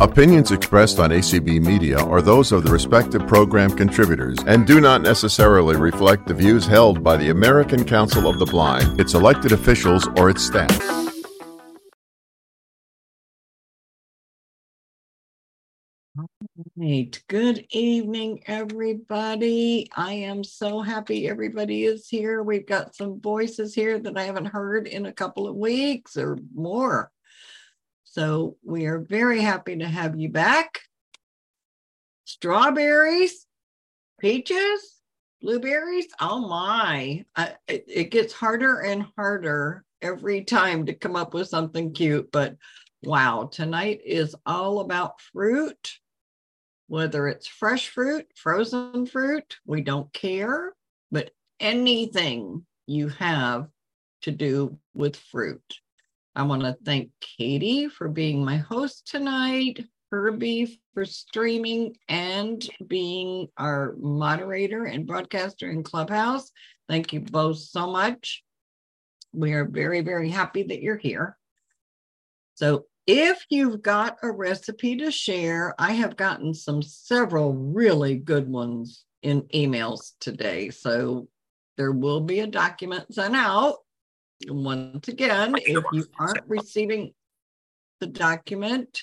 Opinions expressed on ACB Media are those of the respective program contributors and do not necessarily reflect the views held by the American Council of the Blind, its elected officials, or its staff. Right. Good evening, everybody. I am so happy everybody is here. We've got some voices here that I haven't heard in a couple of weeks or more. So we are very happy to have you back. Strawberries, peaches, blueberries. Oh my, I, it, it gets harder and harder every time to come up with something cute. But wow, tonight is all about fruit, whether it's fresh fruit, frozen fruit, we don't care, but anything you have to do with fruit. I want to thank Katie for being my host tonight, Herbie for streaming and being our moderator and broadcaster in Clubhouse. Thank you both so much. We are very, very happy that you're here. So, if you've got a recipe to share, I have gotten some several really good ones in emails today. So, there will be a document sent out once again, if you aren't receiving the document,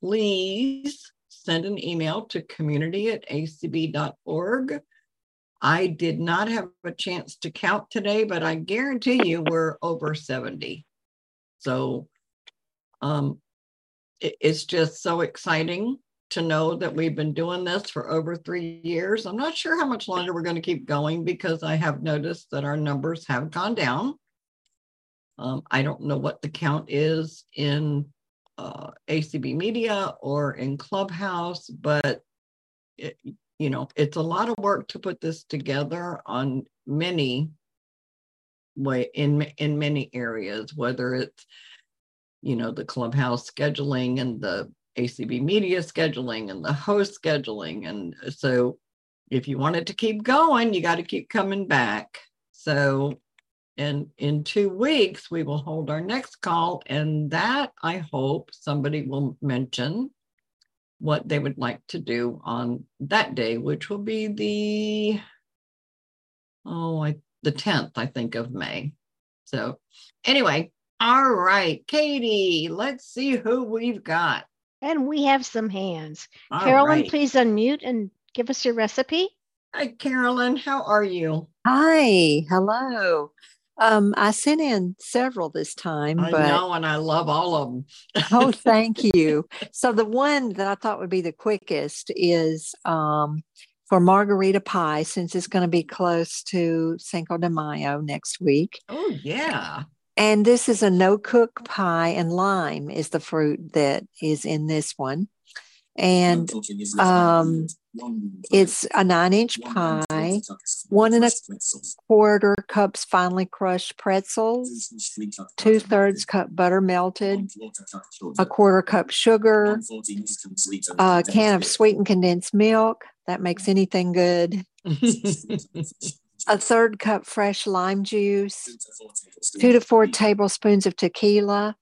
please send an email to community at acb.org. I did not have a chance to count today, but I guarantee you we're over 70. So um, it, it's just so exciting to know that we've been doing this for over three years. I'm not sure how much longer we're going to keep going because I have noticed that our numbers have gone down. Um, I don't know what the count is in uh, ACB Media or in Clubhouse, but it, you know, it's a lot of work to put this together on many way in in many areas, whether it's you know the Clubhouse scheduling and the ACB Media scheduling and the host scheduling, and so if you wanted to keep going, you got to keep coming back. So and in two weeks, we will hold our next call. And that I hope somebody will mention what they would like to do on that day, which will be the, oh, I, the 10th, I think, of May. So, anyway, all right, Katie, let's see who we've got. And we have some hands. All Carolyn, right. please unmute and give us your recipe. Hi, Carolyn. How are you? Hi. Hello. Um, I sent in several this time. I but... know, and I love all of them. oh, thank you. So the one that I thought would be the quickest is um, for margarita pie, since it's going to be close to Cinco de Mayo next week. Oh, yeah. And this is a no cook pie, and lime is the fruit that is in this one and um, it's a nine inch pie, one and a quarter cups finely crushed pretzels, two thirds cup butter melted, a quarter cup sugar, a can of sweetened condensed milk. That makes anything good. a third cup fresh lime juice, two to four tablespoons of tequila,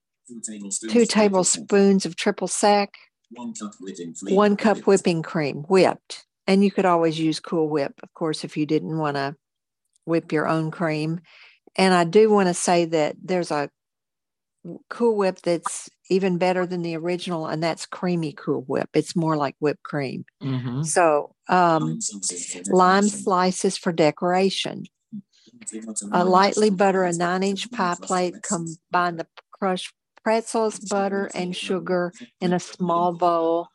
two tablespoons of triple sec, one cup whipping cream. One cup whipped. whipping cream, whipped. And you could always use Cool Whip, of course, if you didn't want to whip your own cream. And I do want to say that there's a Cool Whip that's even better than the original, and that's creamy Cool Whip. It's more like whipped cream. Mm-hmm. So, um, lime slices for decoration. A lightly butter a nine inch pie plate. Combine the crushed pretzels, butter, and sugar in a small bowl.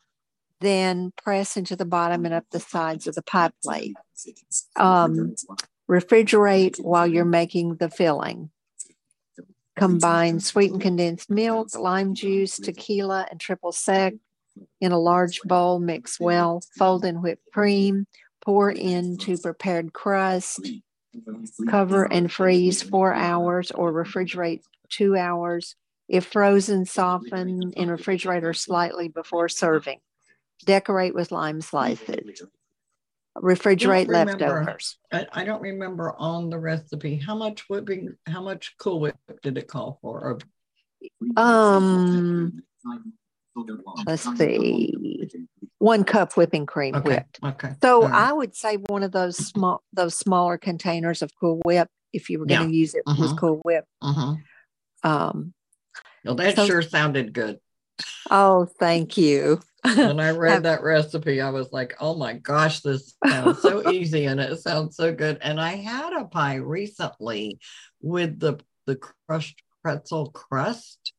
Then press into the bottom and up the sides of the pie plate. Um, refrigerate while you're making the filling. Combine sweetened condensed milk, lime juice, tequila, and triple sec in a large bowl. Mix well. Fold in whipped cream. Pour into prepared crust. Cover and freeze four hours or refrigerate two hours. If frozen, soften in refrigerator slightly before serving. Decorate with lime slices. Refrigerate leftovers. I, I, don't remember on the recipe how much whipping, how much Cool Whip did it call for? Um, let's see, one cup whipping cream Okay, whipped. okay. So all right. I would say one of those small, those smaller containers of Cool Whip, if you were going to use it, was Mhm. Cool Whip. Mhm. Um, Well, that So- sure sounded good. oh, thank you. When I read that recipe, I was like, oh my gosh, this sounds so easy and it sounds so good. And I had a pie recently with the the crushed pretzel crust.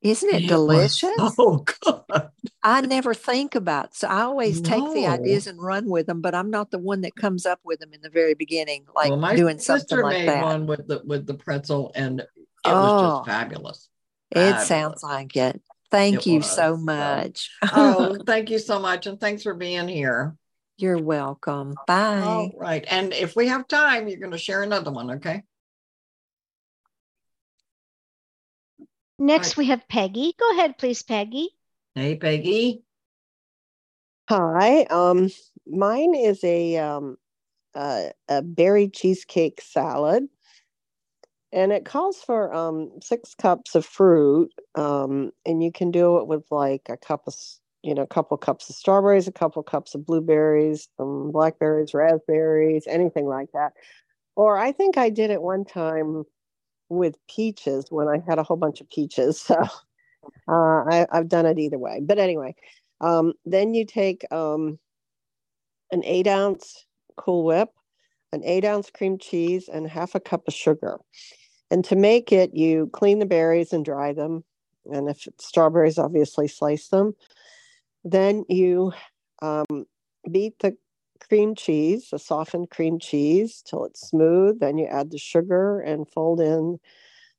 Isn't it was delicious? Oh God. I never think about. So I always take the ideas and run with them, but I'm not the one that comes up with them in the very beginning, like well, my doing something sister like made that. one with the with the pretzel and it was Oh. just fabulous. It Fabulous. sounds like it. Thank It you was, so so- much. Oh, thank you so much. And thanks for being here. You're welcome. Bye. All right. And if we have time, you're going to share another one. Okay. Next, Right. we have Peggy. Go ahead, please, Peggy. Hey, Peggy. Hi, um, mine is a um, uh, a berry cheesecake salad, and it calls for um, six cups of fruit, um, and you can do it with like a cup of, you know, a couple cups of strawberries, a couple cups of blueberries, some blackberries, raspberries, anything like that. Or I think I did it one time with peaches when I had a whole bunch of peaches. So uh, I, I've done it either way. But anyway. Um, then you take um, an eight ounce Cool Whip, an eight ounce cream cheese, and half a cup of sugar. And to make it, you clean the berries and dry them. And if it's strawberries, obviously slice them. Then you um, beat the cream cheese, the softened cream cheese, till it's smooth. Then you add the sugar and fold in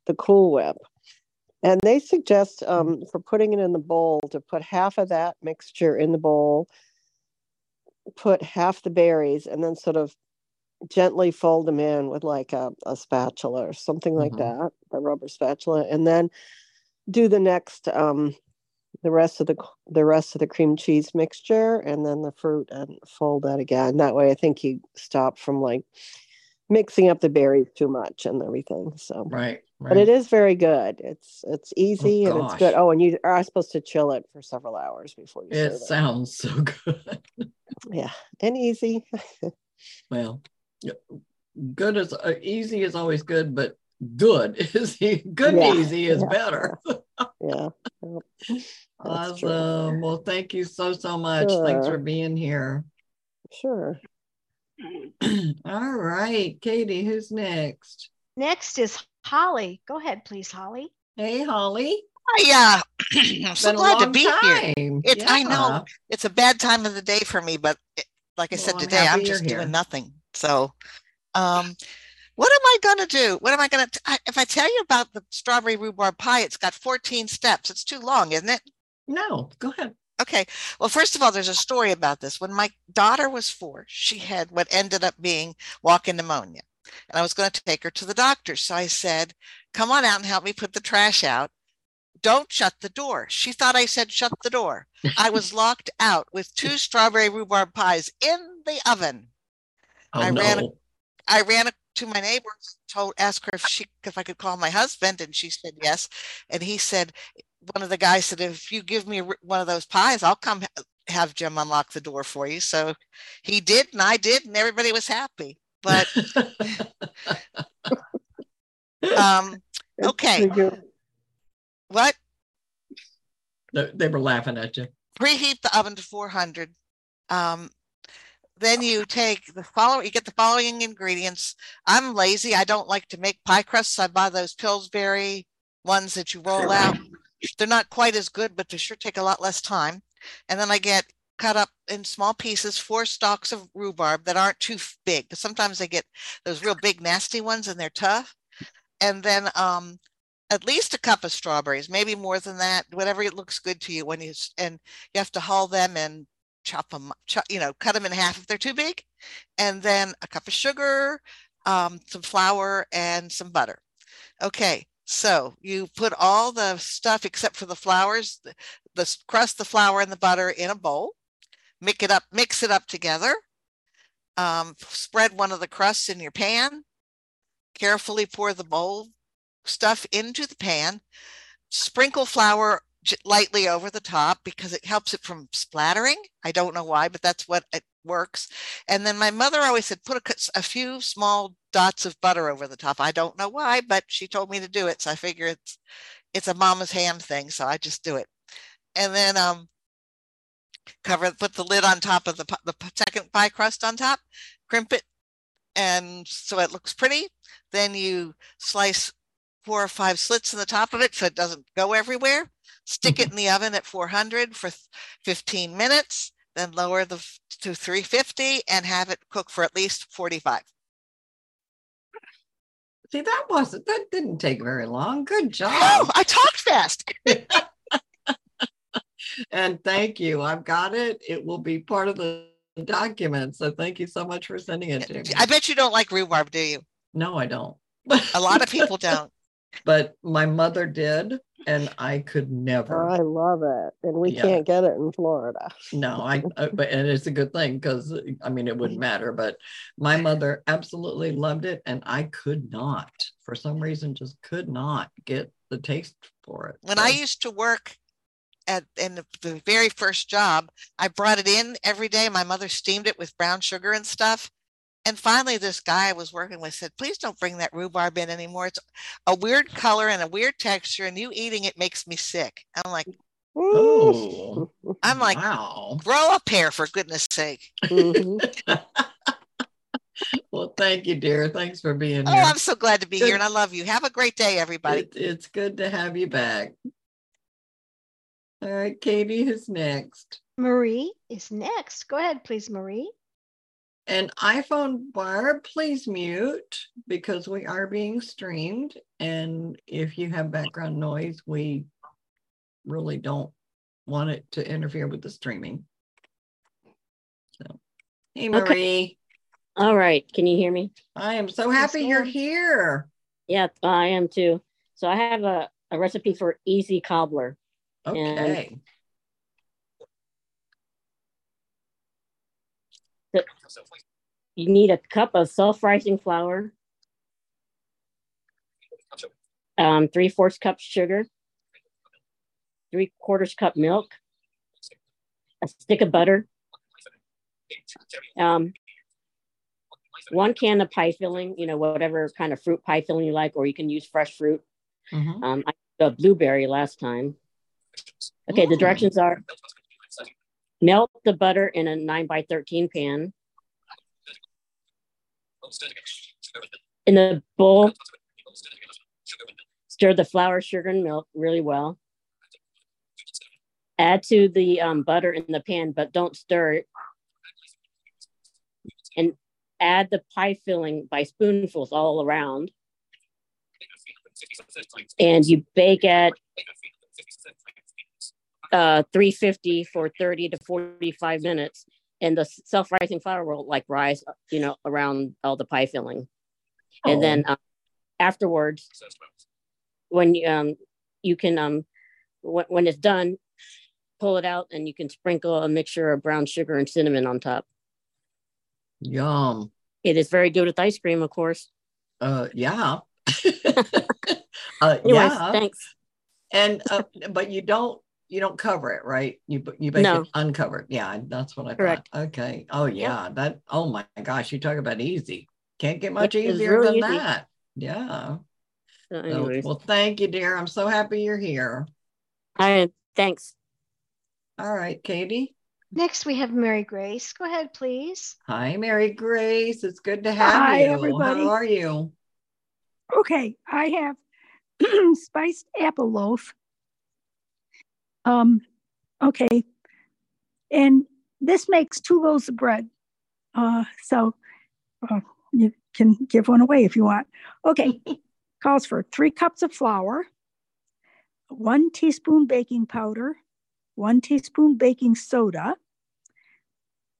the Cool Whip. And they suggest um, for putting it in the bowl to put half of that mixture in the bowl, put half the berries, and then sort of gently fold them in with like a, a spatula or something like Mhm. that, a rubber spatula, and then do the next um, the rest of the the rest of the cream cheese mixture and then the fruit and fold that again. That way, I think you stop from like mixing up the berries too much and everything. So Right. right. but it is very good. It's it's easy and it's good. Oh, and you are supposed to chill it for several hours before you It sounds so good. Yeah, and easy. Well, good is uh, easy is always good, but good is good Yeah, easy is yeah, better. yeah, Yep. That's true. Awesome. Well, thank you so so much. Thanks for being here. Sure. All right, Katie, who's next? Next is Holly. Go ahead, please, Holly. Hey, Holly. Yeah, I'm so glad to long be here. time. It- I know. It's a bad time of the day for me, but it, like I said Well, I'm today, I'm happy you're just here. doing nothing. So, um, what am I going to do? What am I going to? If I tell you about the strawberry rhubarb pie, it's got 14 steps. It's too long, isn't it? No, go ahead. Okay. Well, first of all, there's a story about this. When my daughter was four, she had what ended up being walking pneumonia. And I was going to take her to the doctor. So I said, Come on out and help me put the trash out. Don't shut the door. She thought I said, Shut the door. I was locked out with two strawberry rhubarb pies in the oven. Oh, I no. ran I ran to my neighbor and told asked her if she if I could call my husband and she said yes and he said one of the guys said if you give me one of those pies I'll come have Jim unlock the door for you so he did and I did and everybody was happy but um Okay. what they they were laughing at you. preheat the oven to 400 um then you take the following you get the following ingredients. I'm lazy. I don't like to make pie crusts. I buy those pillsbury ones that you roll out. They're not quite as good but they sure take a lot less time. And then i get cut up in small pieces four stalks of rhubarb that aren't too big. Because sometimes they get those real big nasty ones and they're tough. And then um at least a cup of strawberries maybe more than that whatever it looks good to you when you and you have to hull them and chop them chop, you know cut them in half if they're too big and then a cup of sugar um, some flour and some butter. Okay so you put all the stuff except for the flowers, the, the crust the flour and the butter in a bowl. Mix it up mix it up together. Um, spread one of the crusts in your pan. Carefully pour the bowl stuff into the pan. Sprinkle flour lightly over the top because it helps it from splattering. I don't know why, but that's what it works. And then my mother always said, put a, a few small dots of butter over the top. I don't know why, but she told me to do it. So I figure it's, it's a mama's hand thing. So I just do it. And then, um, cover, put the lid on top of the, the second pie crust on top, crimp it. And so it looks pretty. Then you slice four or five slits in the top of it so it doesn't go everywhere. Stick it mm-hmm. in the oven at 400 for 15 minutes, then lower the to 350 and have it cook for at least 45. See, that wasn't that didn't take very long. Good job. Oh, I talked fast. and thank you. I've got it. It will be part of the document. So thank you so much for sending it eh, to me. I bet you don't like rhubarb, do you? No, I don't. A lot of people don't. But my mother did, and I could never. I love it, and we yeah. can't get it in Florida. No, I. Uh, but and it's a good thing because I mean it wouldn't matter. But my mother absolutely loved it, and I could not, for some reason, just could not get the taste for it. When so. I used to work at in the, the, very first job, I brought it in every day. My mother steamed it with brown sugar and stuff. And finally, this guy I was working with said, please don't bring that rhubarb in anymore. It's a weird color and a weird texture, and you eating it makes me sick. I'm like, oh, I'm like, wow. grow up here for goodness sake. Mm-hmm. well, thank you, dear. Thanks for being oh, here. Oh, I'm so glad to be good. here, and I love you. Have a great day, everybody. It, it's good to have you back. All right, Katie is next. Marie is next. Go ahead, please, Marie. And iPhone bar, please mute because we are being streamed. And if you have background noise, we really don't want it to interfere with the streaming. So, hey, Marie. Okay. All right. Can you hear me? I am so happy you're here. Yeah, I am too. So I have a, a recipe for easy cobbler. Okay. And you need a cup of self-rising flour, um, three fourths cup sugar, three quarters cup milk, a stick of butter, um, one can of pie filling, you know, whatever kind of fruit pie filling you like, or you can use fresh fruit. Mm-hmm. Um, I got blueberry last time. Okay, Ooh. the directions are melt the butter in a 9 by 13 pan. In the bowl, stir the flour, sugar, and milk really well. Add to the um, butter in the pan, but don't stir it. And add the pie filling by spoonfuls all around. And you bake at uh, 350 for 30 to 45 minutes and the self-rising flour will like rise you know around all the pie filling. Oh. and then um, afterwards when um, you can um when, when it's done pull it out and you can sprinkle a mixture of brown sugar and cinnamon on top. Yum. It is very good with ice cream of course. Uh yeah. Uh, Anyways, yeah. thanks. And uh, but you don't you don't cover it, right? You you make no. it uncovered. Yeah, that's what I Correct. thought. Okay. Oh yeah, that. Oh my gosh, you talk about easy. Can't get much it easier really than easy. that. Yeah. So, well, thank you, dear. I'm so happy you're here. Hi. Thanks. All right, Katie. Next, we have Mary Grace. Go ahead, please. Hi, Mary Grace. It's good to have Hi, you. everybody. How are you? Okay, I have spiced apple loaf um, okay. And this makes two loaves of bread. Uh, so uh, you can give one away if you want. Okay. Calls for three cups of flour, one teaspoon baking powder, one teaspoon baking soda,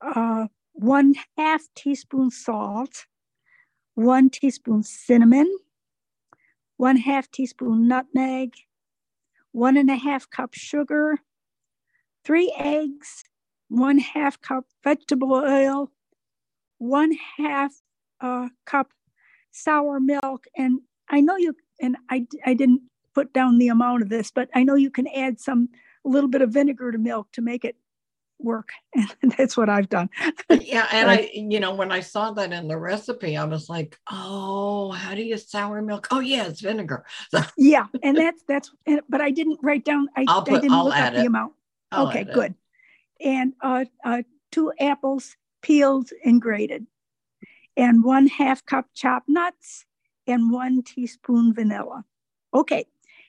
uh, one half teaspoon salt, one teaspoon cinnamon, one half teaspoon nutmeg, one and a half cup sugar, three eggs, one half cup vegetable oil, one half uh, cup sour milk. And I know you, and I, I didn't put down the amount of this, but I know you can add some a little bit of vinegar to milk to make it work. And that's what I've done. yeah. And I, you know, when I saw that in the recipe, I was like, oh, how do you sour milk? Oh, yeah, it's vinegar. So, yeah. And that's, that's, but I didn't write down, I, I'll put, I didn't I'll look up add the it. amount. I'll okay, add it. good. And uh, uh, two apples peeled and grated, and one half cup chopped nuts, and one teaspoon vanilla. Okay,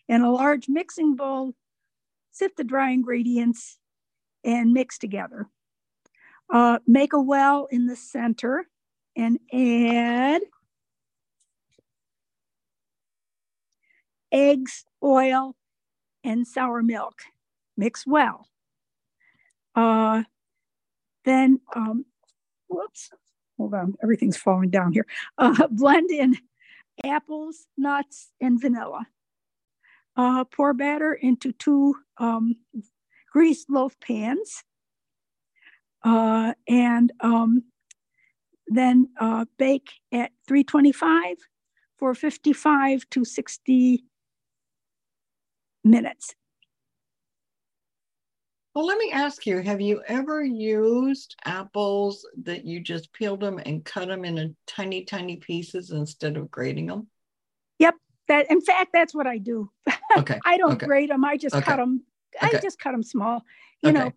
in a large mixing bowl, sift the dry ingredients and mix together. Uh, make a well in the center and add eggs, oil, and sour milk. Mix well. Uh, then, um, whoops, hold on, everything's falling down here. Uh, blend in apples, nuts, and vanilla. Uh, pour batter into two um, greased loaf pans. Uh, and um, then uh, bake at 325 for 55 to 60 minutes. Well, let me ask you have you ever used apples that you just peeled them and cut them into tiny, tiny pieces instead of grating them? Yep. That, in fact, that's what I do. Okay. I don't okay. grate them. I just Okay. cut them. Okay. I just cut them small. You Okay. know,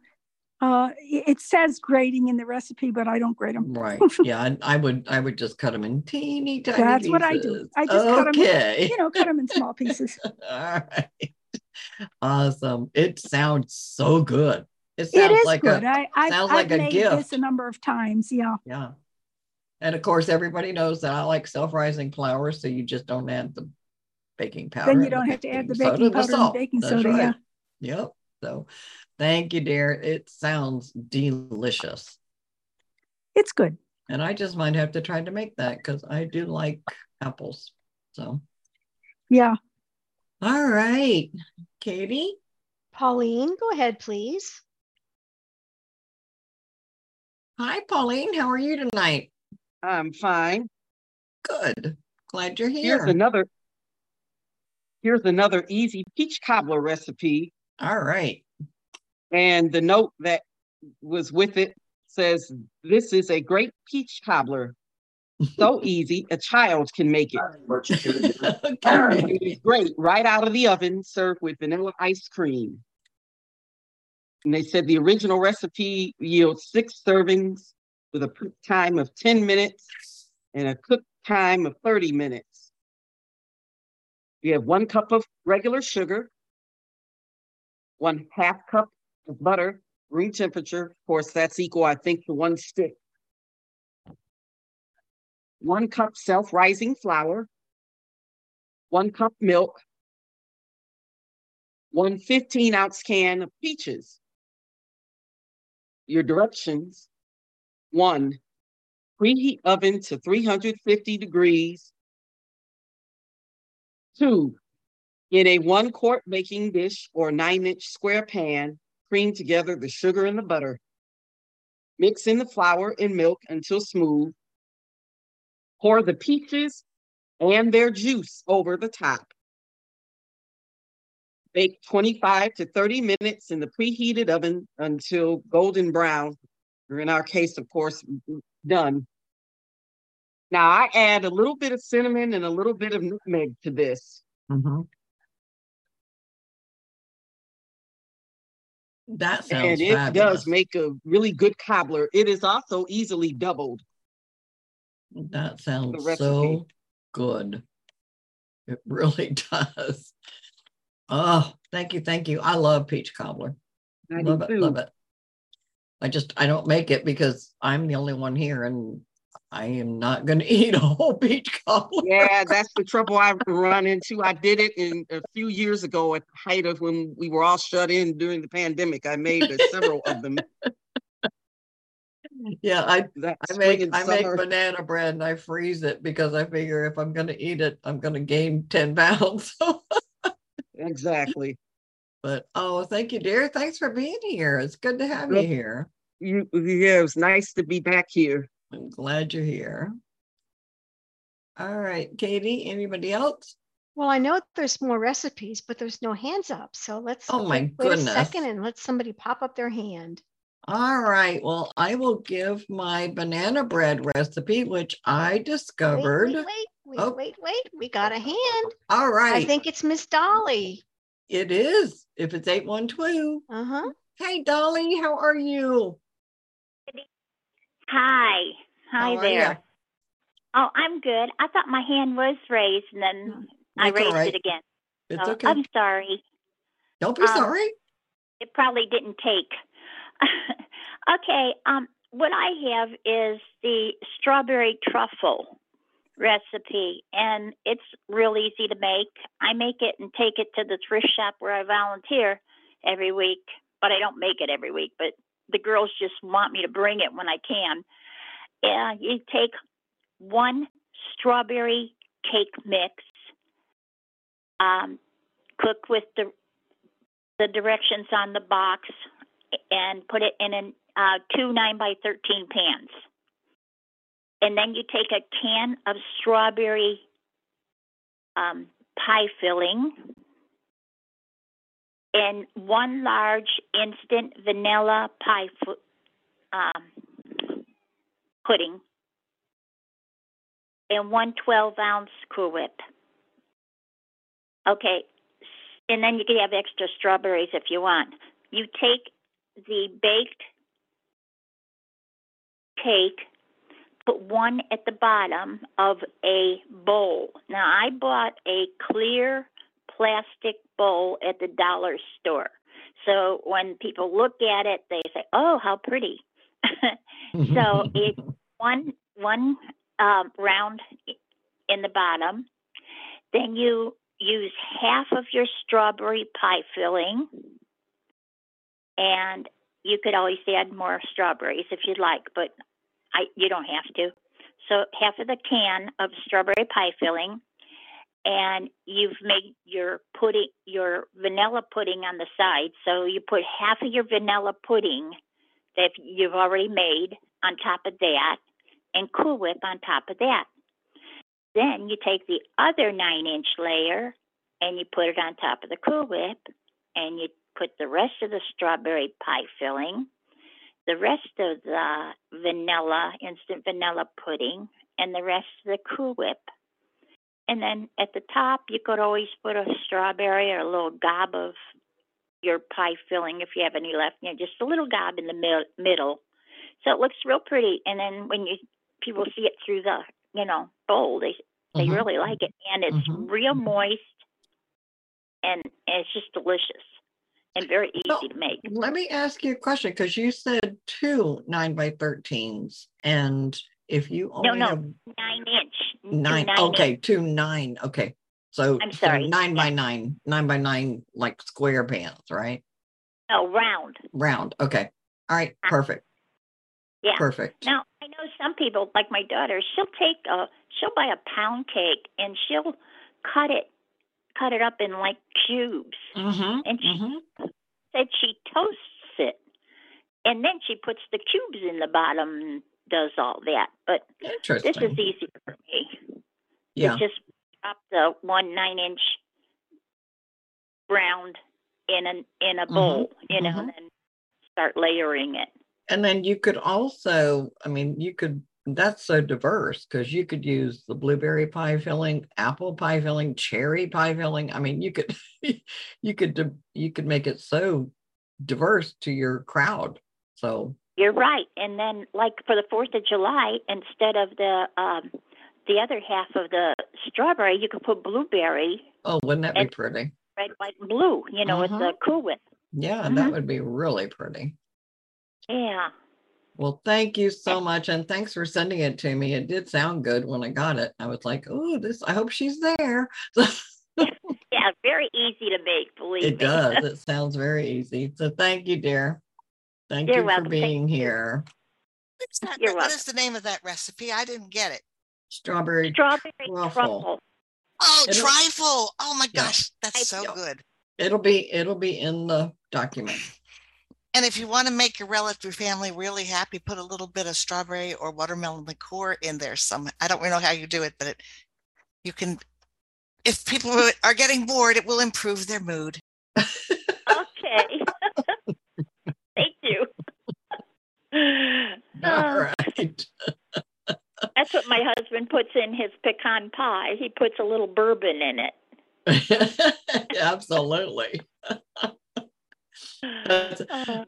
uh, it it says grating in the recipe, but I don't grate them. Right. Yeah. I, I would I would just cut them in teeny tiny That's pieces. what I do. I just cut 'em- okay. You know, cut them in small pieces. All right. Awesome. It sounds so good. It it sounds is like good. a I, I, sounds I've like a made gift. this a number of times. Yeah. yeah. And of course, everybody knows that I like self-rising flour, so you just don't add the baking powder. Then you don't have to add the baking and powder and salt. baking That's soda. Yeah. Right. Yep. So thank you, dear. It sounds delicious. It's good. And I just might have to try to make that because I do like apples. So, Yeah. all right, Katie. Pauline, go ahead, please. Hi, Pauline. How are you tonight? I'm fine. Good. Glad you're here. Here's another here's another easy peach cobbler recipe. All right. And the note that was with it says, This is a great peach cobbler. So easy, a child can make it. okay. It is great right out of the oven, served with vanilla ice cream. And they said the original recipe yields six servings with a cook time of 10 minutes and a cook time of 30 minutes. You have one cup of regular sugar, one half cup of butter, room temperature. Of course, that's equal, I think, to one stick. One cup self-rising flour, one cup milk, one 15 ounce can of peaches. Your directions one, preheat oven to 350 degrees. Two, in a one quart baking dish or nine inch square pan, cream together the sugar and the butter. Mix in the flour and milk until smooth. Pour the peaches and their juice over the top. Bake 25 to 30 minutes in the preheated oven until golden brown, or in our case, of course, done. Now I add a little bit of cinnamon and a little bit of nutmeg to this. Mhm. That sounds and it fabulous. does make a really good cobbler. It is also easily doubled. That sounds so good. It really does. Oh, thank you, thank you. I love peach cobbler. I do love it, too. love it. I just I don't make it because I'm the only one here, and I am not going to eat a whole peach cobbler. Yeah, that's the trouble I run into. I did it in a few years ago at the height of when we were all shut in during the pandemic. I made several of them. Yeah, I I make I make banana bread and I freeze it because I figure if I'm going to eat it, I'm going to gain ten pounds. Exactly. but oh, thank you, dear. Thanks for being here. It's good to have you here. You, yeah, it was nice to be back here. I'm glad you're here. All right, Katie. Anybody else? Well, I know there's more recipes, but there's no hands up. So let's Oh my wait goodness. a second and let somebody pop up their hand. All right. Well, I will give my banana bread recipe, which I discovered. wait, wait, wait, Oh. wait, wait. We got a hand. All right. I think it's Miss Dolly. it is. If it's 812. Uh-huh. Hey, Dolly, how are you? Hi. Hi there. Oh, I'm good. I thought my hand was raised and then I That's all raised right. it again. It's So okay. I'm sorry. Don't be um, sorry. It probably didn't take. okay. Um, what I have is the strawberry truffle recipe, and it's real easy to make. I make it and take it to the thrift shop where I volunteer every week, but I don't make it every week. But the girls just want me to bring it when I can. Yeah, you take one strawberry cake mix, um, cook with the the directions on the box, and put it in an, uh, two nine by thirteen pans. And then you take a can of strawberry um, pie filling and one large instant vanilla pie fu- um, pudding and one 12 ounce Cool Whip. Okay, and then you can have extra strawberries if you want. You take the baked cake, put one at the bottom of a bowl. Now, I bought a clear plastic bowl at the dollar store. So when people look at it, they say, "Oh, how pretty." so it's one one um, round in the bottom. Then you use half of your strawberry pie filling, and you could always add more strawberries if you'd like, but I you don't have to. So half of the can of strawberry pie filling, and you've made your pudding your vanilla pudding on the side. So you put half of your vanilla pudding that you've already made on top of that, and Cool Whip on top of that. Then you take the other nine inch layer and you put it on top of the Cool Whip, and you put the rest of the strawberry pie filling, the rest of the vanilla, instant vanilla pudding, and the rest of the Cool Whip. And then at the top, you could always put a strawberry or a little gob of your pie filling if you have any left. You know, just a little gob in the mid- middle, so it looks real pretty. And then when you people see it through the you know bowl, they they Mhm. really like it, and it's Mhm. real moist, and, and it's just delicious and very easy No, to make. Let me ask you a question because you said two nine by 13s. And if you No, only no, have nine inch. two nine, okay, inch. two nine. Okay. So, I'm so sorry, nine by nine, nine by nine, like square pans, right? No, round. Round. Okay. All right. Uh, Perfect. Yeah. Perfect. Now I know some people, like my daughter, she'll take a she'll buy a pound cake and she'll cut it cut it up in like cubes. Mm-hmm. And she mm-hmm. said she toasts it. And then she puts the cubes in the bottom does all that. But this is easier for me. yeah. To just drop the one nine inch round in an in a Mhm, bowl, you know, mhm. and then start layering it. And then you could also, I mean, you could, that's so diverse because you could use the blueberry pie filling, apple pie filling, cherry pie filling. I mean, you could, you could, you could make it so diverse to your crowd. So, You're right. And then, like for the Fourth of July, instead of the um, the other half of the strawberry, you could put blueberry, oh, wouldn't that be pretty? red, white, and blue. You know, with the Mhm. Cool Whip. Yeah, that Mhm. would be really pretty. Yeah. Well, thank you so much. And thanks for sending it to me. It did sound good when I got it. I was like, oh, this, I hope she's there. Yeah. Very easy to make. Believe It me. does. It sounds very easy. So thank you, dear. Thank You're you for welcome. Thank being you. here. What's that- You're what welcome. is the name of that recipe? I didn't get it. Strawberry. Strawberry Truffle. truffle. Oh, It'll- trifle. Oh my Yeah. gosh, that's so good. It'll be it'll be in the document. And if you want to make your relative family really happy, put a little bit of strawberry or watermelon liqueur in there. Some I don't really know how you do it, but it you can. if people are getting bored, it will improve their mood. Okay. Thank you. All Uh, right. that's what my husband puts in his pecan pie. He puts a little bourbon in it. Absolutely. Uh,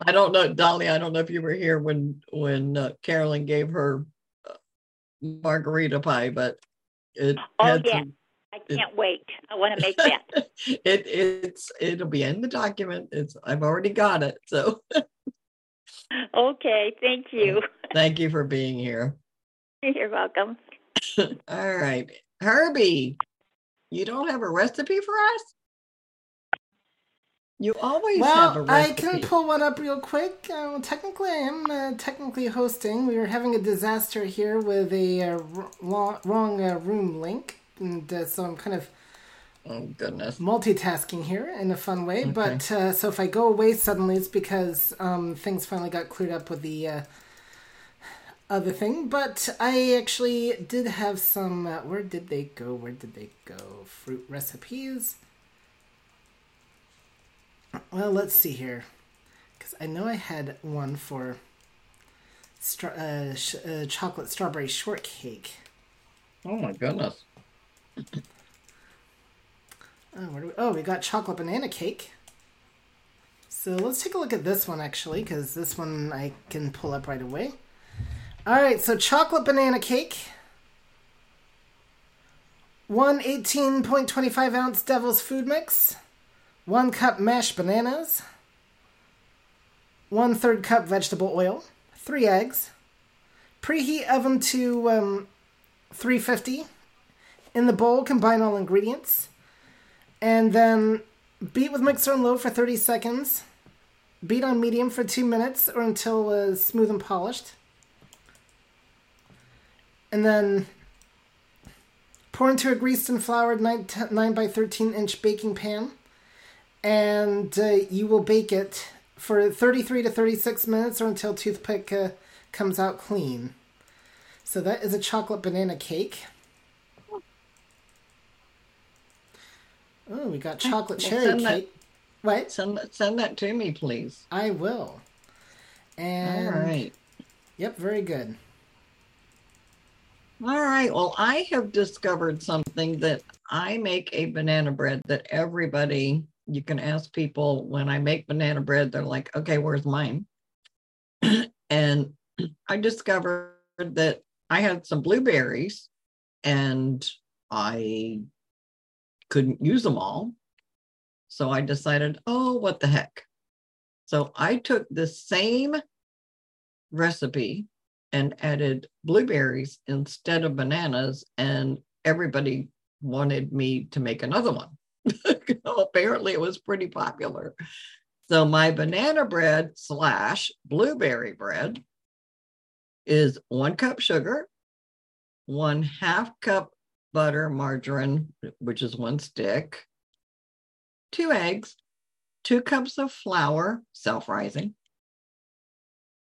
I don't know, Dolly. I don't know if you were here when when uh, Carolyn gave her uh, margarita pie, but it Oh, yeah. some. I can't wait. I want to make that. It it's it'll be in the document. It's I've already got it. So Okay. Thank you. thank you for being here. You're welcome. All right, Herbie, you don't have a recipe for us? You always have a Well, I can pull one up real quick. Uh, technically, I am uh, technically hosting. We were having a disaster here with a uh, wrong, wrong uh, room link, and uh, so I'm kind of oh goodness multitasking here in a fun way. Okay. But uh, so if I go away suddenly, it's because um, things finally got cleared up with the uh, other thing. But I actually did have some. Uh, where did they go? Where did they go? Fruit recipes. Well, let's see here, because I know I had one for stra- uh, sh- uh, chocolate strawberry shortcake. Oh my goodness. Oh, we? Oh, we got chocolate banana cake. So let's take a look at this one actually, because this one I can pull up right away. All right, so chocolate banana cake. One 18.25 ounce Devil's Food Mix. One cup mashed bananas. One third cup vegetable oil. Three eggs. Preheat oven to um, 350. In the bowl, combine all ingredients and then beat with mixer and low for 30 seconds. Beat on medium for two minutes or until uh, smooth and polished. And then pour into a greased and floured 9, t- 9 by 13 inch baking pan. And uh, you will bake it for 33 to 36 minutes or until toothpick uh, comes out clean. So that is a chocolate banana cake. Oh, we got chocolate Well, cherry send that- cake. What? Send that, send that to me, please. I will. And All right. Yep, very good. All right. Well, I have discovered something that I make a banana bread that everybody, you can ask people when I make banana bread, they're like, okay, where's mine? and I discovered that I had some blueberries and I couldn't use them all. So I decided, oh, what the heck. So I took the same recipe and added blueberries instead of bananas, and everybody wanted me to make another one. Apparently, it was pretty popular. So, my banana bread slash blueberry bread is one cup sugar, one half cup butter, margarine, which is one stick, two eggs, two cups of flour, self rising,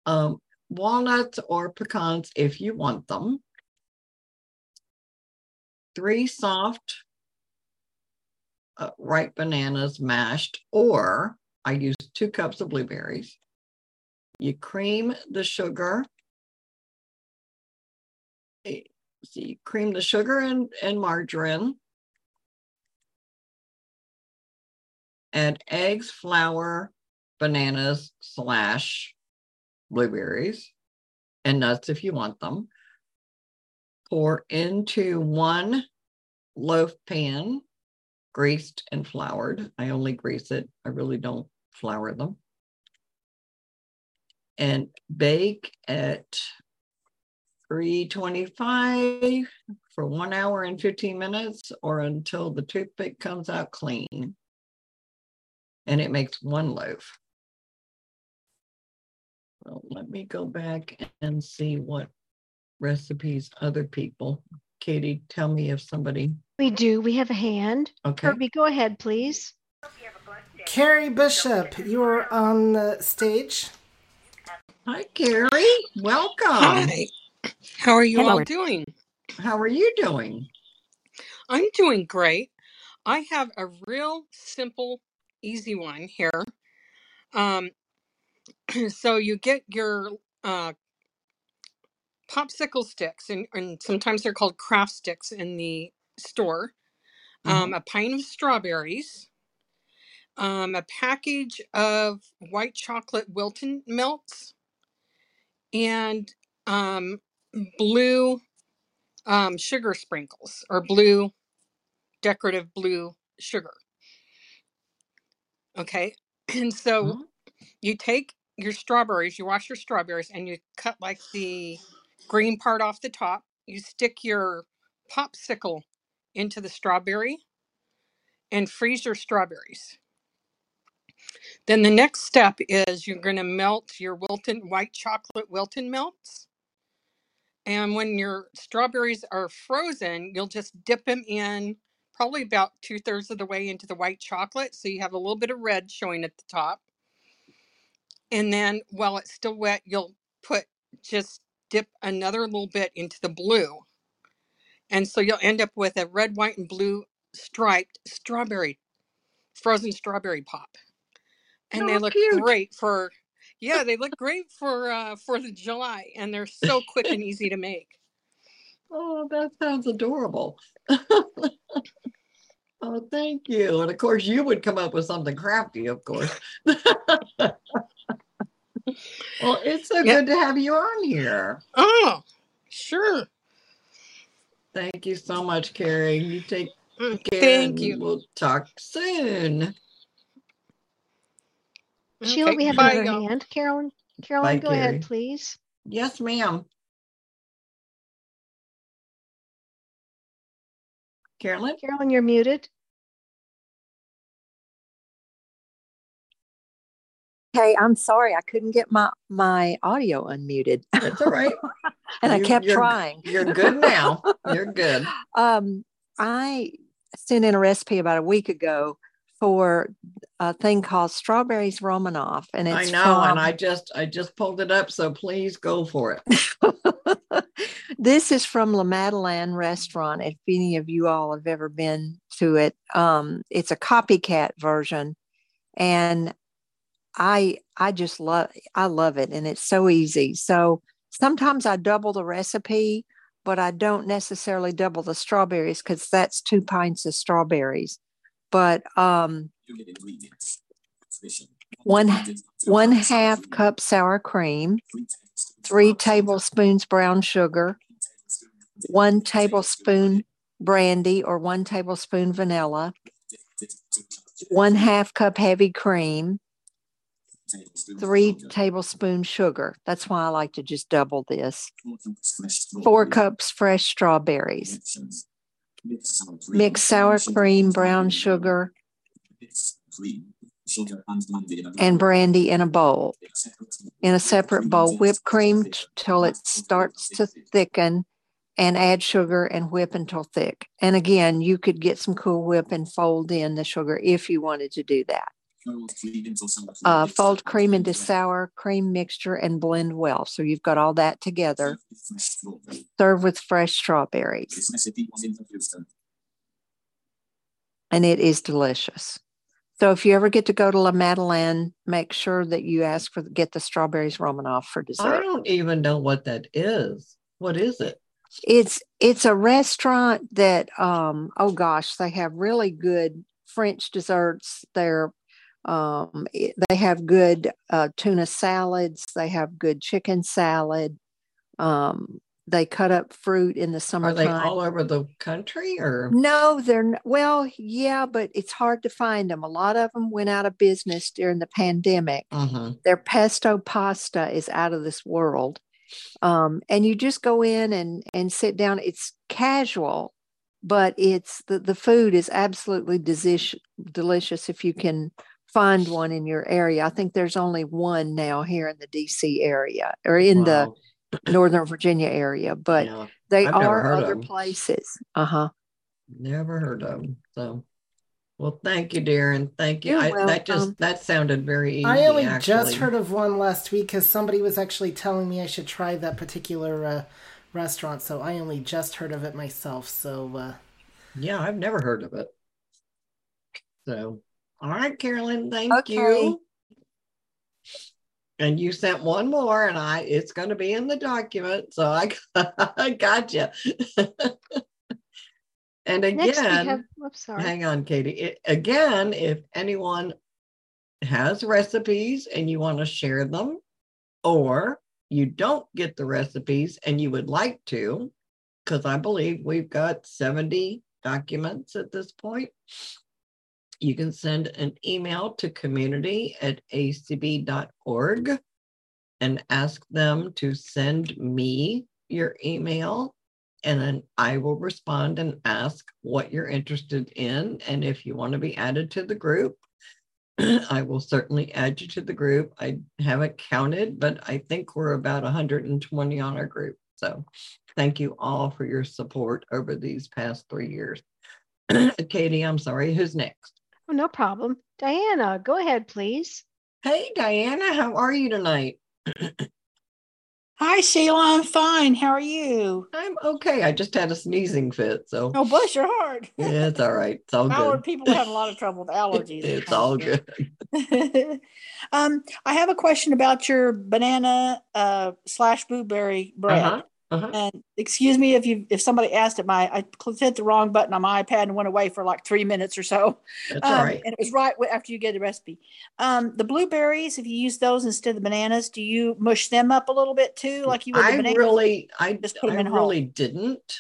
um, walnuts or pecans if you want them, three soft uh, ripe bananas mashed, or I use two cups of blueberries. You cream the sugar. You cream the sugar and, and margarine. Add eggs, flour, bananas slash blueberries and nuts if you want them. Pour into one loaf pan, greased and floured. I only grease it, I really don't flour them. And bake at 325 for one hour and 15 minutes or until the toothpick comes out clean. And it makes one loaf. Well, let me go back and see what recipes other people. Katie, tell me if somebody, We do. We have a hand. okay. Herbie, go ahead, please. Carrie Bishop, you are on the stage. Hi, Carrie. Welcome. Hi. How are you Hello. all doing? How are you doing? I'm doing great. I have a real simple, easy one here. Um, so you get your uh, popsicle sticks, and, and sometimes they're called craft sticks in the store. Um, a pint of strawberries, um, a package of white chocolate Wilton melts, and um, blue um, sugar sprinkles or blue decorative blue sugar. Okay. And so Mhm. you take your strawberries, you wash your strawberries, and you cut like the green part off the top. You stick your popsicle into the strawberry and freeze your strawberries. Then the next step is you're going to melt your Wilton white chocolate Wilton melts. And when your strawberries are frozen, you'll just dip them in probably about two thirds of the way into the white chocolate. So you have a little bit of red showing at the top. And then while it's still wet, you'll put just dip another little bit into the blue. And so you'll end up with a red, white, and blue striped strawberry, frozen strawberry pop. And they Oh, look cute. great for, yeah, they look great for uh, Fourth of July, and they're so quick and easy to make. Oh, that sounds adorable. oh, thank you. And of course, you would come up with something crafty, of course. well, it's so Yeah. good to have you on here. Oh, sure. Thank you so much, Carrie. You take Mm, care. Thank and you. We'll talk soon. Sheila, Okay, we have bye, another y'all. hand. Carolyn, Carolyn, Bye, go ahead, please. Yes, ma'am. Carolyn? Carolyn, you're muted. Hey, I'm sorry, I couldn't get my my audio unmuted. That's all right. and I You- kept you're- trying. You're good now. You're good. Um, I sent in a recipe about a week ago for a thing called strawberries Romanoff, and it's I know, from, and I just I just pulled it up, so please go for it. this is from La Madeleine restaurant. If any of you all have ever been to it, um, it's a copycat version, and I I just love I love it, and it's so easy. So sometimes I double the recipe, but I don't necessarily double the strawberries because that's two pints of strawberries. But um, one one half cup sour cream, three tablespoons brown sugar, one tablespoon brandy or one tablespoon vanilla, one half cup heavy cream, three tablespoons sugar. That's why I like to just double this. Four cups fresh strawberries. Mix sour cream, brown sugar, and brandy in a bowl. In a separate bowl, whip cream till it starts to thicken and add sugar and whip until thick. And again, you could get some Cool Whip and fold in the sugar if you wanted to do that. Uh, fold cream into sour cream mixture and blend well. So you've got all that together. Serve with fresh strawberries, and it is delicious. So if you ever get to go to La Madeleine, make sure that you ask for get the strawberries Romanoff for dessert. I don't even know what that is. What is it? It's it's a restaurant that um oh gosh, they have really good French desserts. They're um it- they have good uh, tuna salads. They have good chicken salad. Um, they cut up fruit in the Are summertime. they all over the country or? No, they're well, yeah, but it's hard to find them. A lot of them went out of business during the pandemic. Mhm. Their pesto pasta is out of this world. Um, and you just go in and and sit down. It's casual, but it's the, the food is absolutely delicious delicious if you can find one in your area. I think there's only one now here in the DC area or in Wow. the Northern Virginia area, but Yeah, they I've are heard of other 'em. places. Uh-huh. Never heard of them. So, well, thank you, Darren. Thank you. I, that just that sounded very easy. I only actually. just heard of one last week because somebody was actually telling me I should try that particular uh, restaurant. So I only just heard of it myself. So uh, Yeah, I've never heard of it. So, all right, Carolyn, thank Okay. you. And you sent one more, and I it's going to be in the document, so I I got you. and again, have, sorry. hang on, Katie. It, again, if anyone has recipes and you want to share them, or you don't get the recipes and you would like to, because I believe we've got 70 documents at this point, you can send an email to community at acb.org and ask them to send me your email. And then I will respond and ask what you're interested in. And if you want to be added to the group, I will certainly add you to the group. I haven't counted, but I think we're about 120 on our group. So thank you all for your support over these past three years. Katie, I'm sorry. Who's next? Oh, no problem. Diana, go ahead, please. Hey, Diana, how are you tonight? Hi, Sheila. I'm fine. How are you? I'm okay. I just had a sneezing fit, so Oh, bless your heart. yeah, it's all right. It's all Our good. people have a lot of trouble with allergies. It's all good. um, I have a question about your banana uh, slash blueberry bread. Uh-huh, uh-huh. And excuse me if you if somebody asked it, my I hit the wrong button on my iPad and went away for like three minutes or so. That's Um, right. And it was right after you get the recipe. Um, the blueberries, if you use those instead of the bananas, do you mush them up a little bit too, like you would the I bananas? really, I, Just put 'em I in really didn't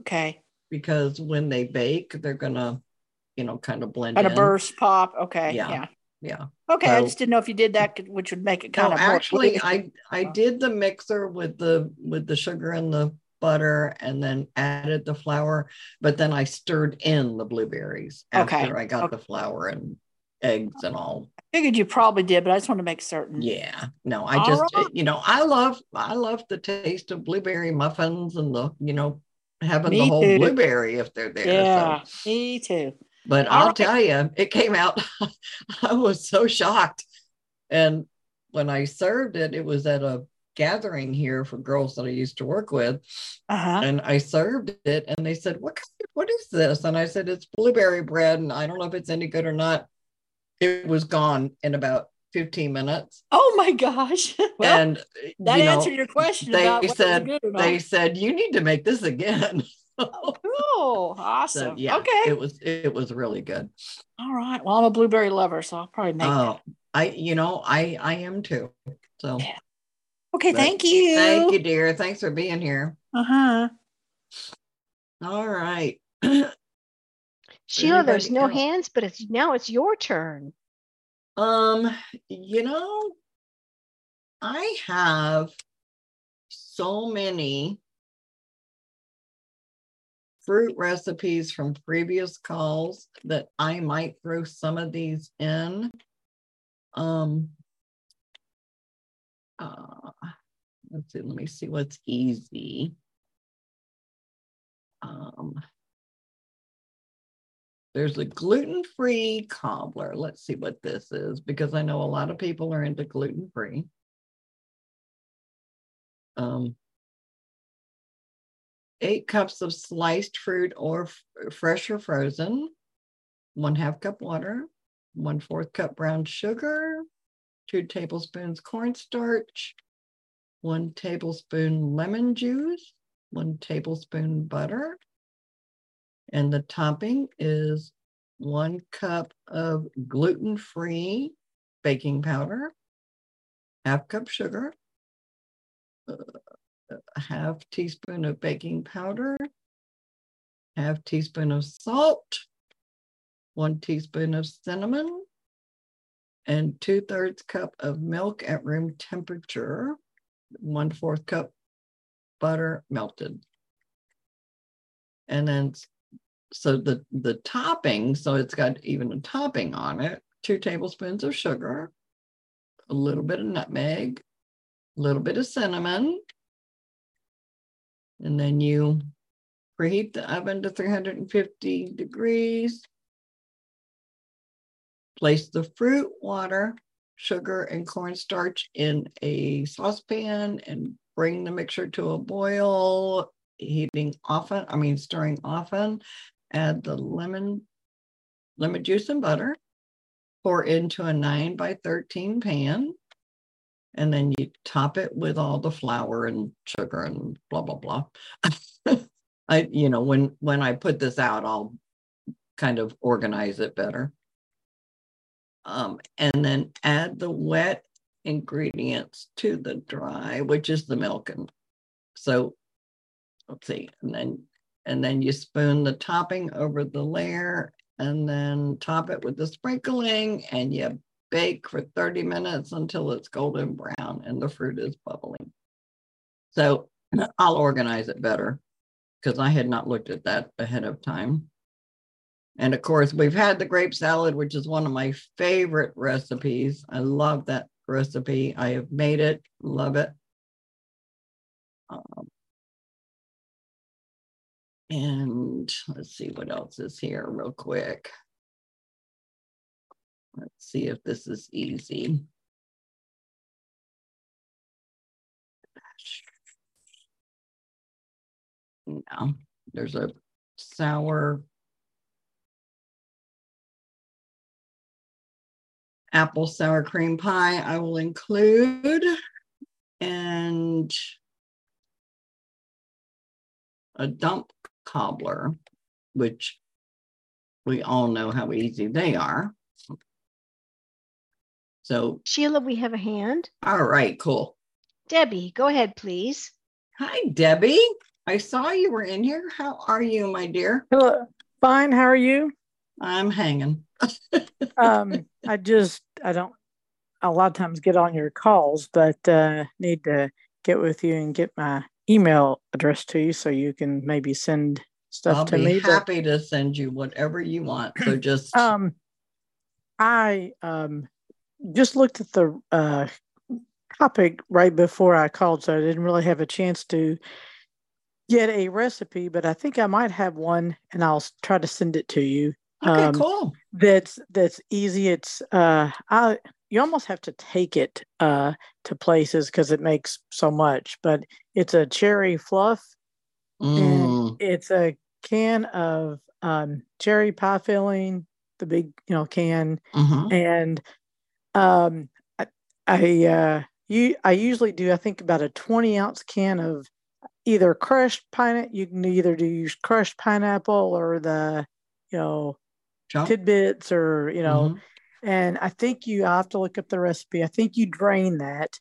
Okay. because when they bake, they're gonna, you know, kind of blend And in. burst pop. Okay. Yeah. Yeah. Yeah. Okay. I just didn't know if you did that, which would make it kind No, of actually. I I uh-huh. did the mixer with the with the sugar and the butter, and then added the flour. But then I stirred in the blueberries after Okay, I got okay. the flour and eggs and all. I figured you probably did, but I just want to make certain. Yeah, no, I All just right. you know I love I love the taste of blueberry muffins and the you know having the whole too. blueberry if they're there. Yeah, So. me too. But All I'll right. tell you, it came out. I was so shocked, and when I served it, it was at a gathering here for girls that I used to work with, Uh-huh. and I served it, and they said, "What? kind- What is this?" And I said, "It's blueberry bread, and I don't know if it's any good or not." It was gone in about fifteen minutes, Oh my gosh. Well, and that you know, answered your question They about said good or not. they said you need to make this again. oh, So awesome. yeah, Okay. it was it was really good. All right. Well, I'm a blueberry lover, so I'll probably make Oh, I you know I I am too. So that. Okay. but Thank you. thank you, dear. Thanks for being here. Uh-huh. All right. Sheila, there's no else? hands, but it's now it's your turn. Um, you know, I have so many fruit recipes from previous calls that I might throw some of these in. Um, uh, let's see, let me see what's easy. Um, there's a gluten-free cobbler. Let's see what this is because I know a lot of people are into gluten-free. Um, eight cups of sliced fruit or fresh or frozen, one half cup water, one fourth cup brown sugar, two tablespoons cornstarch, one tablespoon lemon juice, one tablespoon butter, and the topping is one cup of gluten-free baking powder, half cup sugar, uh, half teaspoon of baking powder, half teaspoon of salt, one teaspoon of cinnamon, and two thirds cup of milk at room temperature, one fourth cup butter melted. And then, so the, the topping, so it's got even a topping on it, two tablespoons of sugar, a little bit of nutmeg, a little bit of cinnamon. And then you preheat the oven to 350 degrees. Place the fruit, water, sugar, and cornstarch in a saucepan and bring the mixture to a boil, heating often, I mean, stirring often. Add the lemon lemon juice and butter, pour into a nine by 13 pan, and then you top it with all the flour and sugar and blah, blah, blah. I, you know, when when I put this out, I'll kind of organize it better. Um, and then add the wet ingredients to the dry, which is the milk. And so let's see, and then and then you spoon the topping over the layer and then top it with the sprinkling and you bake for 30 minutes until it's golden brown and the fruit is bubbling. So I'll organize it better because I had not looked at that ahead of time. And of course, we've had the grape salad, which is one of my favorite recipes. I love that recipe. I have made it, love it. Um, and let's see what else is here, real quick. Let's see if this is easy. No, there's a sour apple sour cream pie I will include and a dump cobbler, which we all know how easy they are. So, Sheila, we have a hand. All right, cool. Debbie, go ahead, please. Hi, Debbie. I saw you were in here. How are you, my dear? Hello. Fine. How are you? I'm hanging. um, I just, I don't, a lot of times get on your calls, but uh, need to get with you and get my email address to you so you can maybe send stuff I'll to be me. but- happy to send you whatever you want. So just Um, I um just looked at the uh topic right before I called, so I didn't really have a chance to get a recipe, but I think I might have one, and I'll try to send it to you. Okay, cool. That's that's easy. It's uh, I you almost have to take it uh to places because it makes so much, but it's a cherry fluff Mm. and it's a can of um, cherry pie filling, the big you know can, Mhm. and um, I, I uh, you I usually do I think about a twenty ounce can of either crushed pineapple. You can either do use crushed pineapple or the you know Chunk? tidbits or you know, Mhm. and I think you I have to look up the recipe. I think you drain that,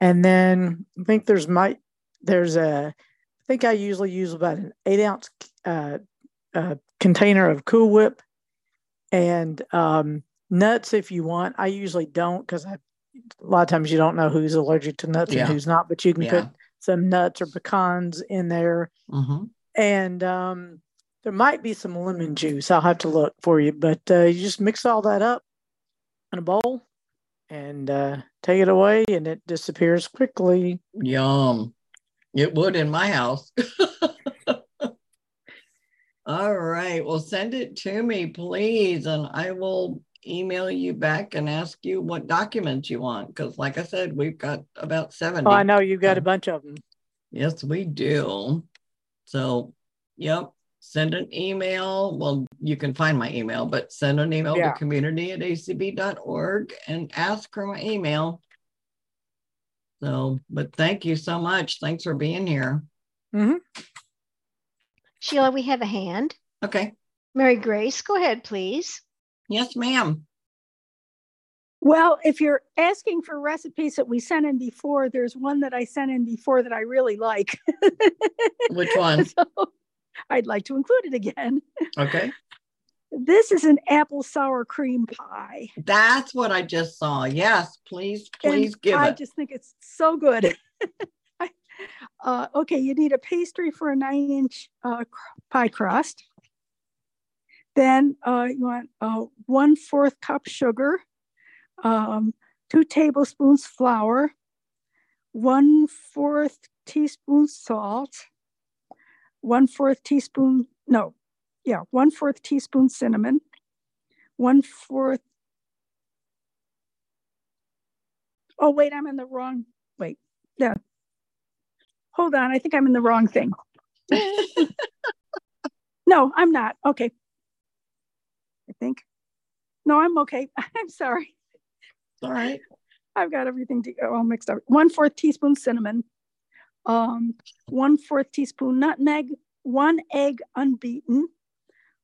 and then I think there's might there's a I think I usually use about an eight ounce uh, uh, container of Cool Whip and um, nuts if you want. I usually don't because a lot of times you don't know who's allergic to nuts Yeah. and who's not, but you can Yeah. put some nuts or pecans in there. Mhm. And um, there might be some lemon juice. I'll have to look for you, but uh, you just mix all that up in a bowl and uh, take it away, and it disappears quickly. Yum. It would in my house. All right. Well, send it to me, please, and I will email you back and ask you what documents you want. Because, like I said, we've got about 70. Oh, I know you've got a bunch of them. Yes, we do. So, yep. Send an email. Well, you can find my email, but send an email Yeah. to community at acb.org and ask for my email. So, but thank you so much. Thanks for being here. Mm-hmm. Sheila, we have a hand. Okay. Mary Grace, go ahead, please. Yes, ma'am. Well, if you're asking for recipes that we sent in before, there's one that I sent in before that I really like. Which one? so I'd like to include it again. Okay. This is an apple sour cream pie. That's what I just saw. Yes, please, And please give I it. I just think it's so good. Uh, okay, you need a pastry for a nine inch uh, pie crust. Then uh, you want uh, one fourth cup sugar, um, two tablespoons flour, one fourth teaspoon salt, one fourth teaspoon, no, yeah, one fourth teaspoon cinnamon, one fourth Oh, wait, I'm in the wrong. Wait, yeah. Hold on, I think I'm in the wrong thing. no, I'm not. Okay. I think. No, I'm okay. I'm sorry. All right. I've got everything to, all mixed up. One fourth teaspoon cinnamon, um, one fourth teaspoon nutmeg, one egg unbeaten,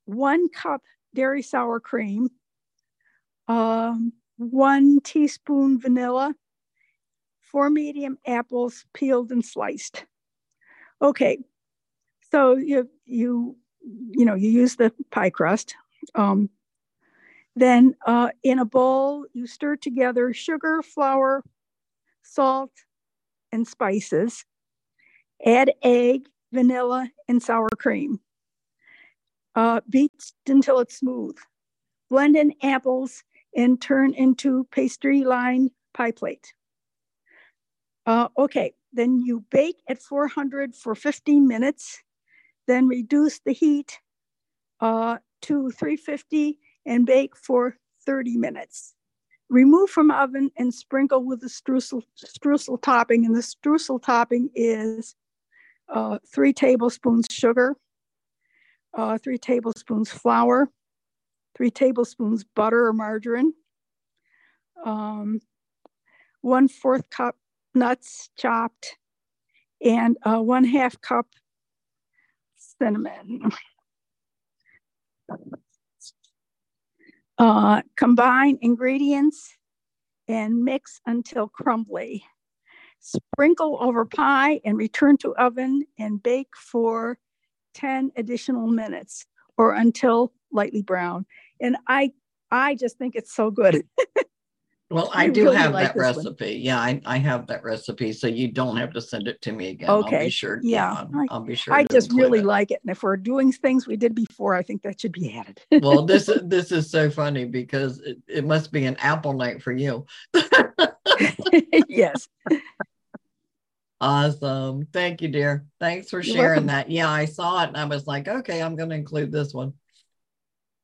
one cup dairy sour cream, um, one teaspoon vanilla, four medium apples peeled and sliced. Okay, so you you you know you use the pie crust. Um, then uh, in a bowl you stir together sugar, flour, salt, and spices. Add egg, vanilla, and sour cream. Uh, beat until it's smooth. Blend in apples and turn into pastry line pie plate. Uh, okay, then you bake at 400 for 15 minutes, then reduce the heat uh, to 350 and bake for 30 minutes. Remove from oven and sprinkle with the streusel, streusel topping. And the streusel topping is uh, three tablespoons sugar, uh, three tablespoons flour, three tablespoons butter or margarine, um, one fourth cup nuts chopped, and uh, one half cup cinnamon. Uh, combine ingredients and mix until crumbly. Sprinkle over pie and return to oven and bake for 10 additional minutes or until lightly brown. And I I just think it's so good. Well, I, do really have like that recipe. One. Yeah, I, I have that recipe, so you don't have to send it to me again. Okay. I'll be sure. Yeah, I'll, I'll, be sure. I just really it. like it, and if we're doing things we did before, I think that should be added. well, this is this is so funny because it, it must be an apple night for you. yes. Awesome. Thank you, dear. Thanks for sharing that. Yeah, I saw it and I was like, okay, I'm going to include this one.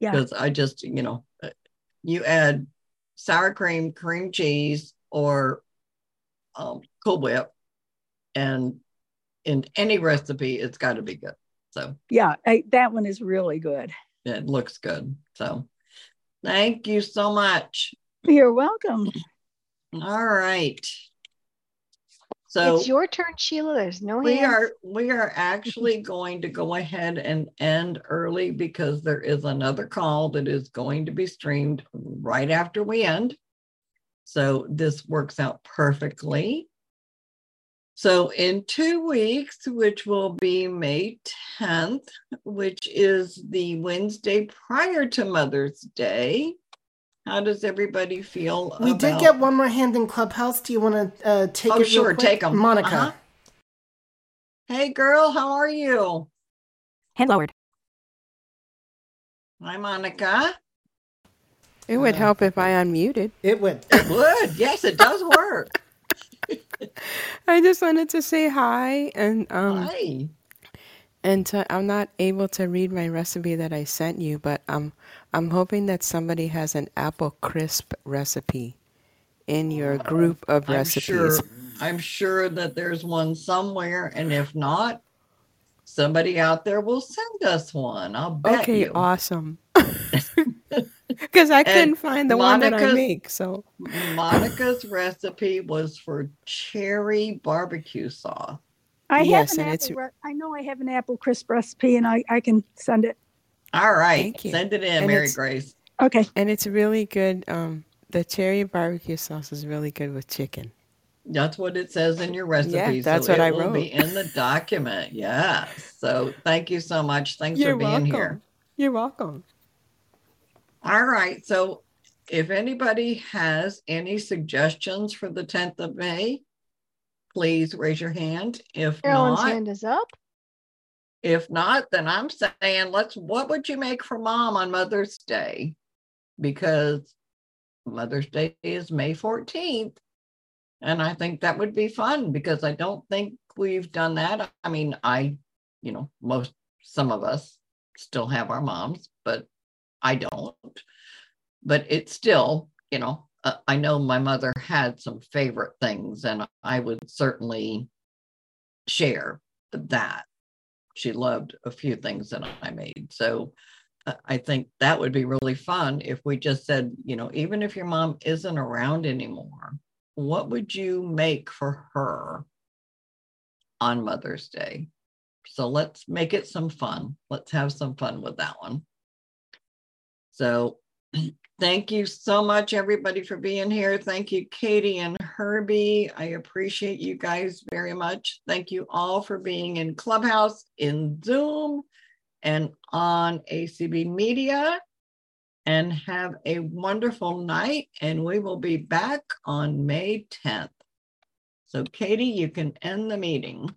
Yeah. Because I just, you know, uh, you add sour cream, cream cheese, or um, Cool Whip, and in any recipe, it's got to be good. So yeah, I, that one is really good. It looks good. So thank you so much. You're welcome. All right. So it's your turn, Sheila. There's no we hands. are we are actually going to go ahead and end early because there is another call that is going to be streamed right after we end. So this works out perfectly. So in two weeks, which will be May 10th, which is the Wednesday prior to Mother's Day, how does everybody feel? We about... did get one more hand in Clubhouse. Do you want to uh, take oh, it? sure, take them. Monica. Uh-huh. Hey, girl, how are you? Hand lowered. Hi, Monica. It would uh, help if I unmuted. It would. It would. Yes, it does work. I just wanted to say hi and um, hi. And to, I'm not able to read my recipe that I sent you, but um, I'm hoping that somebody has an apple crisp recipe in your group of I'm recipes. Sure, I'm sure that there's one somewhere, and if not, somebody out there will send us one. I'll bet okay, you. awesome. Because I couldn't find the Monica's, one that I make. So Monica's recipe was for cherry barbecue sauce. I yes, have an apple. Re- I know I have an apple crisp recipe, and I I can send it. All right, send it in, and Mary Grace. Okay, and it's really good. Um, the cherry barbecue sauce is really good with chicken. That's what it says in your recipe. Yeah, that's so what I wrote. Will be in the document. Yes. So thank you so much. Thanks You're for being welcome. here. You're welcome. All right. So if anybody has any suggestions for the 10th of May, please raise your hand. If Carolyn's not, hand is up. If not, then I'm saying let's what would you make for mom on Mother's Day? Because Mother's Day is May 14th. And I think that would be fun because I don't think we've done that. I mean, I, you know, most some of us still have our moms, but I don't. But it's still, you know, uh, I know my mother had some favorite things, and I would certainly share that. She loved a few things that I made. So uh, I think that would be really fun if we just said, you know, even if your mom isn't around anymore, what would you make for her on Mother's Day? So let's make it some fun. Let's have some fun with that one. So thank you so much, everybody, for being here. Thank you, Katie and Herbie. I appreciate you guys very much. Thank you all for being in Clubhouse, in Zoom, and on ACB Media. And have a wonderful night. And we will be back on May 10th. So, Katie, you can end the meeting.